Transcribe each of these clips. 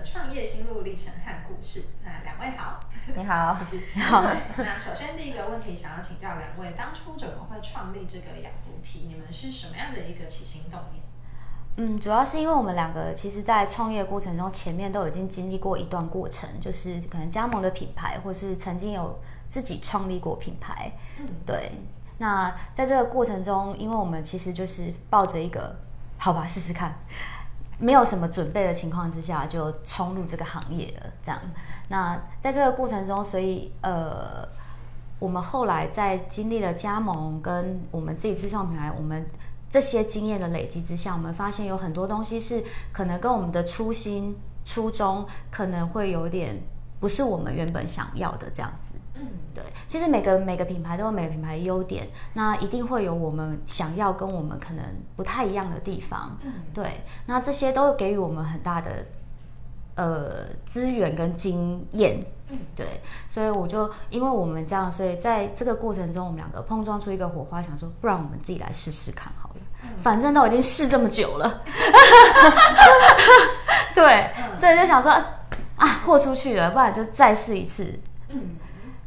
的创业心路历程和故事。那两位好。你好，你好。那首先第一个问题，想要请教两位，当初怎么会创立这个雅福提？你们是什么样的一个起心动念？嗯，主要是因为我们两个其实，在创业过程中，前面都已经经历过一段过程，就是可能加盟的品牌，或是曾经有自己创立过品牌。嗯，对。那在这个过程中，因为我们其实就是抱着一个好吧，试试看，没有什么准备的情况之下，就冲入这个行业了。这样。那在这个过程中，所以呃，我们后来在经历了加盟跟我们自己自创品牌，我们这些经验的累积之下，我们发现有很多东西是可能跟我们的初心初衷可能会有点不是我们原本想要的这样子。嗯，对。其实每个每个品牌都有每个品牌的优点，那一定会有我们想要跟我们可能不太一样的地方。嗯，对。那这些都给予我们很大的。呃，资源跟经验，对，所以我就因为我们这样，所以在这个过程中，我们两个碰撞出一个火花，想说，不然我们自己来试试看好了，反正都已经试这么久了，对，所以就想说，啊，豁出去了，不然就再试一次，嗯，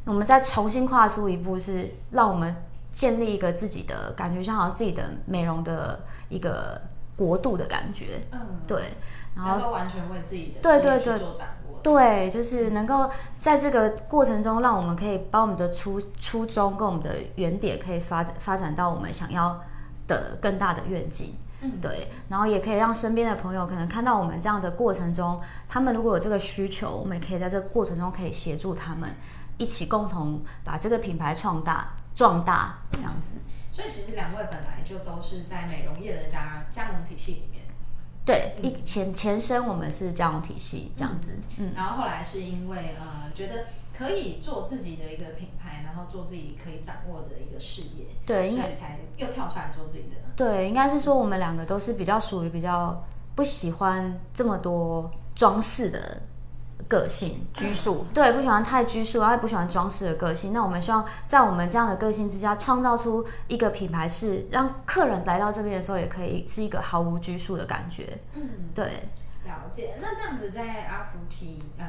我们再重新跨出一步，是让我们建立一个自己的感觉，像好像自己的美容的一个国度的感觉，嗯，对。然后完全为自己的对对对。做掌握，对，就是能够在这个过程中，让我们可以把我们的初初衷跟我们的原点，可以发展发展到我们想要的更大的愿景，嗯，对。然后也可以让身边的朋友可能看到我们这样的过程中，他们如果有这个需求，我们也可以在这个过程中可以协助他们一起共同把这个品牌创大壮大这样子。所以其实两位本来就都是在美容业的加加盟体系里面。对，一前前身我们是加盟体系这样子，嗯，嗯，然后后来是因为呃觉得可以做自己的一个品牌，然后做自己可以掌握的一个事业，对，所以才又跳出来做自己的。对，应该是说我们两个都是比较属于比较不喜欢这么多装饰的。个性拘束，对，不喜欢太拘束，然后也不喜欢装饰的个性。那我们希望在我们这样的个性之下，创造出一个品牌，是让客人来到这边的时候，也可以是一个毫无拘束的感觉。嗯，对，了解。那这样子在阿福提，嗯，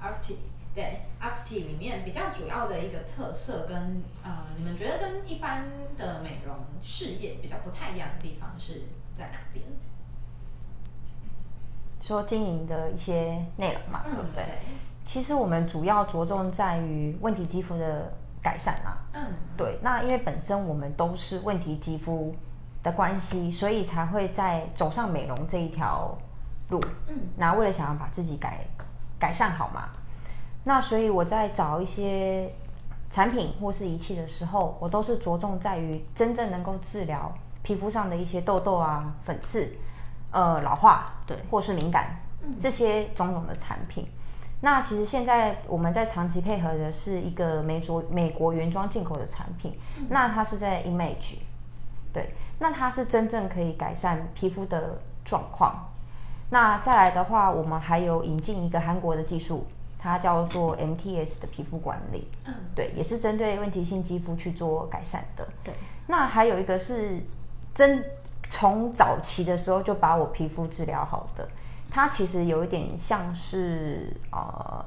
阿福提，对，阿福 t 里面比较主要的一个特色跟呃，你们觉得跟一般的美容事业比较不太一样的地方是在哪边？说经营的一些内容嘛，对不对？其实我们主要着重在于问题肌肤的改善啦。嗯，对。那因为本身我们都是问题肌肤的关系，所以才会在走上美容这一条路。嗯，那为了想要把自己改改善好嘛，那所以我在找一些产品或是仪器的时候，我都是着重在于真正能够治疗皮肤上的一些痘痘啊、粉刺。呃，老化对，或是敏感，嗯，这些种种的产品。那其实现在我们在长期配合的是一个美卓美国原装进口的产品，嗯，那它是在 Image，对，那它是真正可以改善皮肤的状况。那再来的话，我们还有引进一个韩国的技术，它叫做 MTS 的皮肤管理，嗯，对，也是针对问题性肌肤去做改善的。对，那还有一个是真。从早期的时候就把我皮肤治疗好的，它其实有一点像是呃，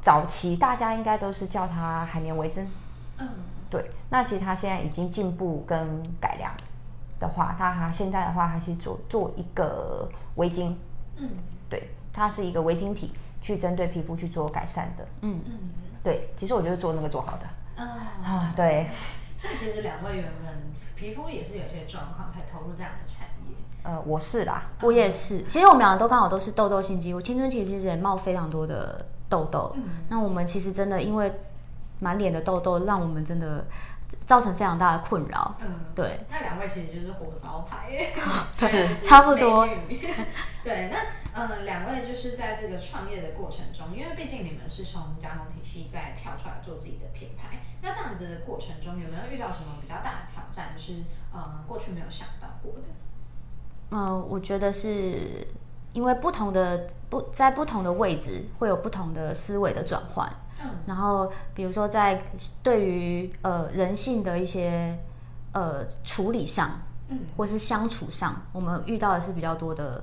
早期大家应该都是叫它海绵微针，嗯，对。那其实它现在已经进步跟改良的话，它它现在的话还是做做一个围巾，嗯，对，它是一个围巾体去针对皮肤去做改善的，嗯嗯，对。其实我就是做那个做好的，嗯、啊，对。所以其实两位原本皮肤也是有些状况才投入这样的产业。呃，我是啦，我也是。其实我们两个都刚好都是痘痘性肌肤，青春期其实也冒非常多的痘痘。嗯。那我们其实真的因为满脸的痘痘，让我们真的造成非常大的困扰。嗯，对。那两位其实就是火招牌，是差不多。对，那嗯，两位就是在这个创业的过程中，因为毕竟你们是从加盟体系再跳出来做自己的品牌，那这样子的过程中有没有遇到什么比较大的挑战，是嗯过去没有想到过的？嗯，我觉得是因为不同的不在不同的位置会有不同的思维的转换。嗯，然后比如说在对于呃人性的一些呃处理上，嗯，或是相处上，我们遇到的是比较多的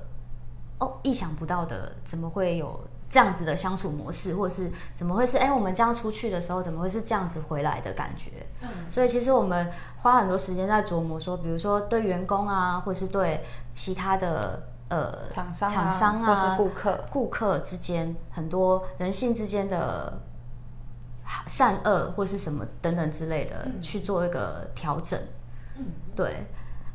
哦，意想不到的，怎么会有这样子的相处模式，或是怎么会是哎，我们这样出去的时候，怎么会是这样子回来的感觉？嗯，所以其实我们花很多时间在琢磨说，比如说对员工啊，或是对其他的呃厂商、厂商啊，或是顾客、顾客之间很多人性之间的。善恶或是什么等等之类的，去做一个调整。嗯，对。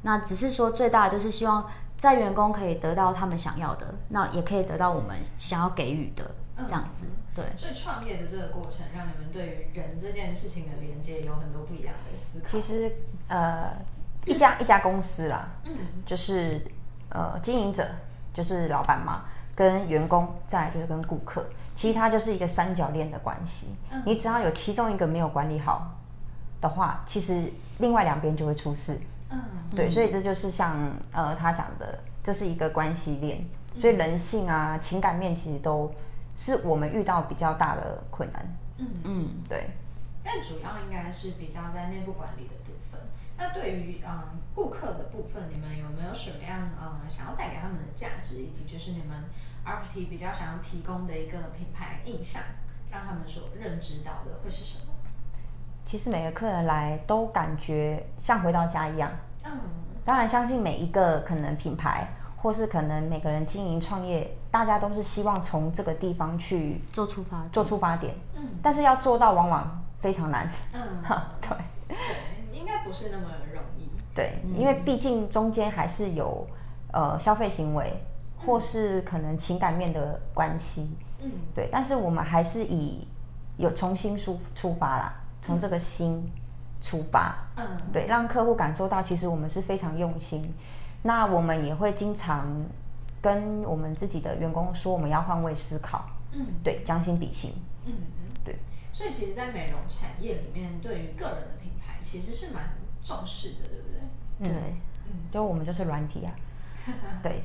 那只是说最大的就是希望在员工可以得到他们想要的，那也可以得到我们想要给予的这样子。对。所以创业的这个过程，让你们对于人这件事情的连接有很多不一样的思考。其实，呃，一家一家公司啦，嗯，就是呃，经营者就是老板嘛，跟员工，再来就是跟顾客。其实它就是一个三角恋的关系，你只要有其中一个没有管理好的话，其实另外两边就会出事。嗯，对，所以这就是像呃他讲的，这是一个关系链，所以人性啊、情感面其实都是我们遇到比较大的困难。嗯嗯，对。但主要应该是比较在内部管理的部分。那对于嗯顾客的部分，你们有没有什么样嗯想要带给他们的价值，以及就是你们？RFT 比较想要提供的一个品牌印象，让他们所认知到的会是什么？其实每个客人来都感觉像回到家一样。嗯，当然相信每一个可能品牌，或是可能每个人经营创业，大家都是希望从这个地方去做出发做出发点。嗯，但是要做到往往非常难。嗯，对。对，应该不是那么容易。对，因为毕竟中间还是有呃消费行为。或是可能情感面的关系，嗯，对，但是我们还是以有重新出出发啦，从这个心出发，嗯，对，让客户感受到其实我们是非常用心。那我们也会经常跟我们自己的员工说，我们要换位思考，嗯，对，将心比心，嗯，对。所以其实，在美容产业里面，对于个人的品牌其实是蛮重视的，对不对？嗯、对，嗯，就我们就是软体啊，对。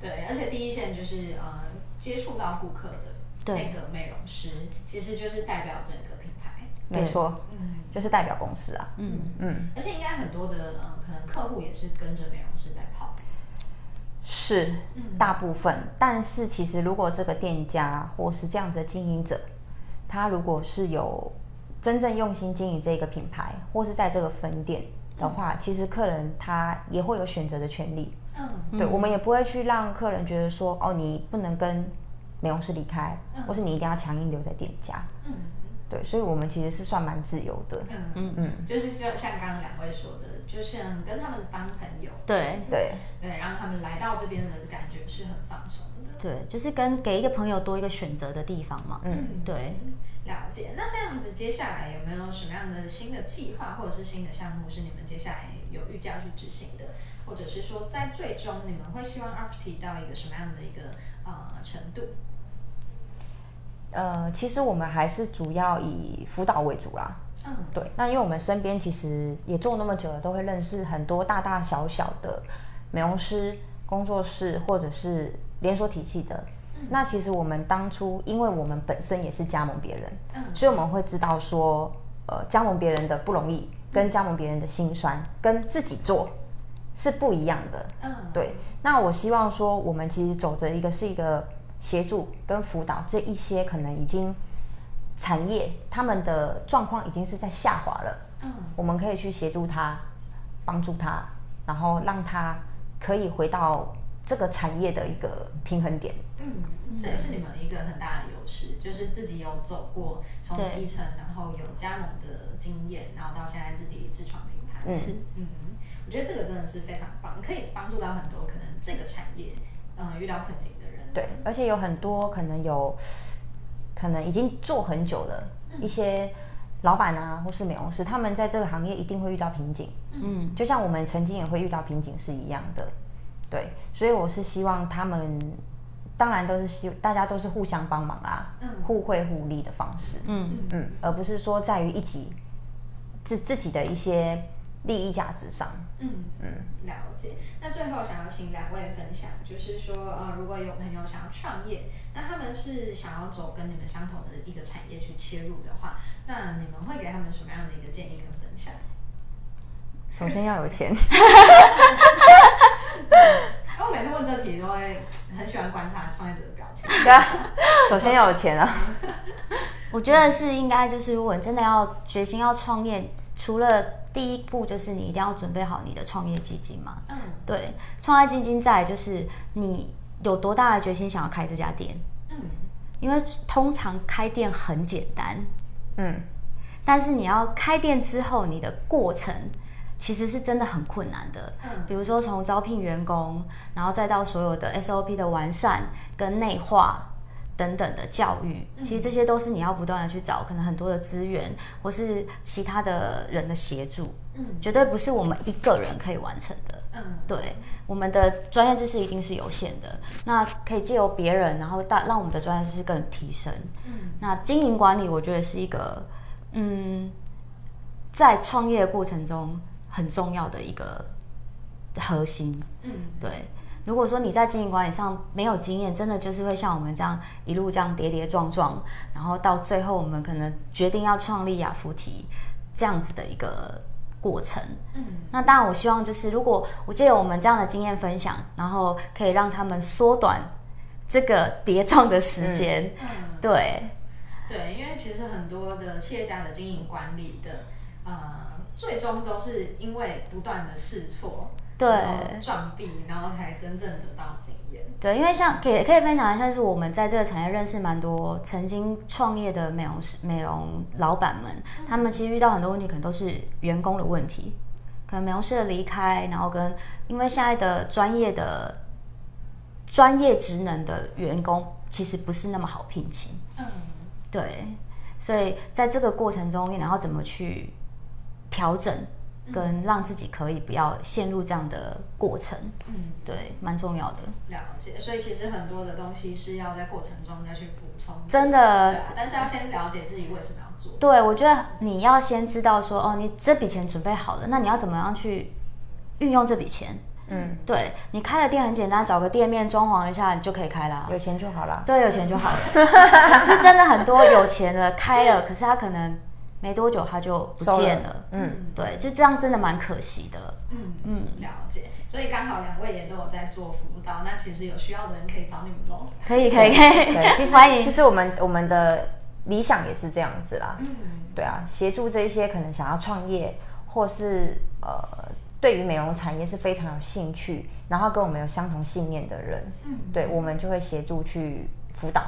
对，而且第一线就是呃接触到顾客的那个美容师，其实就是代表整个品牌。没错，嗯，就是代表公司啊。嗯嗯。而且应该很多的呃，可能客户也是跟着美容师在跑。是，大部分。嗯。但是其实如果这个店家或是这样子的经营者，他如果是有真正用心经营这个品牌，或是在这个分店的话，嗯。其实客人他也会有选择的权利。嗯，对，我们也不会去让客人觉得说，哦，你不能跟美容师离开，嗯、或是你一定要强硬留在店家。嗯，对，所以我们其实是算蛮自由的。嗯嗯嗯，就是就像刚刚两位说的，就像跟他们当朋友。对对对，让他们来到这边的感觉是很放松的。对，就是跟给一个朋友多一个选择的地方嘛。嗯，对。了解。那这样子，接下来有没有什么样的新的计划，或者是新的项目，是你们接下来有预计要去执行的？或者是说，在最终你们会希望 RFT 到一个什么样的一个呃程度？呃，其实我们还是主要以辅导为主啦。嗯，对。那因为我们身边其实也做那么久了，都会认识很多大大小小的美容师工作室，或者是连锁体系的。嗯。那其实我们当初，因为我们本身也是加盟别人，嗯，所以我们会知道说，呃，加盟别人的不容易，跟加盟别人的辛酸，跟自己做。是不一样的，嗯，对。那我希望说，我们其实走着一个是一个协助跟辅导这一些可能已经产业他们的状况已经是在下滑了，嗯，我们可以去协助他，帮助他，然后让他可以回到这个产业的一个平衡点。嗯，这也是你们一个很大的优势，就是自己有走过从基层，然后有加盟的经验，然后到现在自己自创品牌。嗯，是，嗯。我觉得这个真的是非常棒，可以帮助到很多可能这个产业，嗯，遇到困境的人。对，而且有很多可能有，可能已经做很久的一些老板啊，或是美容师，他们在这个行业一定会遇到瓶颈。嗯，就像我们曾经也会遇到瓶颈是一样的。对，所以我是希望他们，当然都是希大家都是互相帮忙啦，嗯，互惠互利的方式。嗯嗯，而不是说在于一己自自己的一些。利益价值上，嗯嗯，了解。那最后想要请两位分享，就是说，呃，如果有朋友想要创业，那他们是想要走跟你们相同的一个产业去切入的话，那你们会给他们什么样的一个建议跟分享？首先要有钱。我每次问这题都会很喜欢观察创业者的表情。对啊，首先要有钱啊。我觉得是应该，就是如果你真的要决心要创业，除了第一步就是你一定要准备好你的创业基金嘛。嗯，对，创业基金在就是你有多大的决心想要开这家店。嗯，因为通常开店很简单。嗯，但是你要开店之后，你的过程其实是真的很困难的。嗯，比如说从招聘员工，然后再到所有的 SOP 的完善跟内化。等等的教育，其实这些都是你要不断的去找，可能很多的资源或是其他的人的协助，嗯，绝对不是我们一个人可以完成的，嗯，对，我们的专业知识一定是有限的，那可以借由别人，然后大让我们的专业知识更提升，嗯，那经营管理我觉得是一个，嗯，在创业的过程中很重要的一个核心，嗯，对。如果说你在经营管理上没有经验，真的就是会像我们这样一路这样跌跌撞撞，然后到最后我们可能决定要创立雅福提这样子的一个过程。嗯，那当然我希望就是如果我借由我们这样的经验分享，然后可以让他们缩短这个跌撞的时间。嗯，对，对，因为其实很多的企业家的经营管理的，呃，最终都是因为不断的试错。对，撞壁，然后才真正得到经验。对，因为像可以可以分享一下，是我们在这个产业认识蛮多曾经创业的美容师、美容老板们，嗯、他们其实遇到很多问题，可能都是员工的问题，可能美容师的离开，然后跟因为现在的专业的专业职能的员工其实不是那么好聘请。嗯，对，所以在这个过程中，然后怎么去调整？跟让自己可以不要陷入这样的过程，嗯，对，蛮重要的。了解，所以其实很多的东西是要在过程中再去补充。真的，啊，但是要先了解自己为什么要做。对，我觉得你要先知道说，哦，你这笔钱准备好了，那你要怎么样去运用这笔钱？嗯，对，你开了店很简单，找个店面装潢一下，你就可以开了，有钱就好了。对，有钱就好了。可是真的很多有钱的开了，可是他可能。没多久他就不见了，了。嗯，对，就这样真的蛮可惜的，嗯嗯，了解。所以刚好两位也都有在做辅导，那其实有需要的人可以找你们喽。可以可以。可以，对，其实其实我们我们的理想也是这样子啦，嗯，对啊，协助这些可能想要创业或是呃对于美容产业是非常有兴趣，然后跟我们有相同信念的人，嗯，对，我们就会协助去辅导。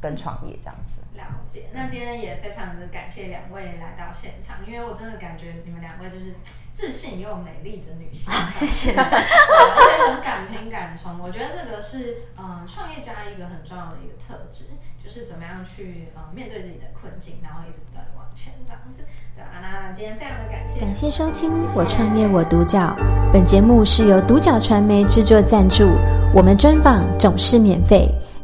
跟创业这样子，了解。那今天也非常的感谢两位来到现场，因为我真的感觉你们两位就是自信又美丽的女性。好，谢谢。而且很敢拼敢冲，我觉得这个是嗯创业家一个很重要的一个特质，就是怎么样去呃面对自己的困境，然后一直不断的往前这样子。对啊，那今天非常的感谢。感谢收听《我创业我独角》，本节目是由独角传媒制作赞助，我们专访总是免费。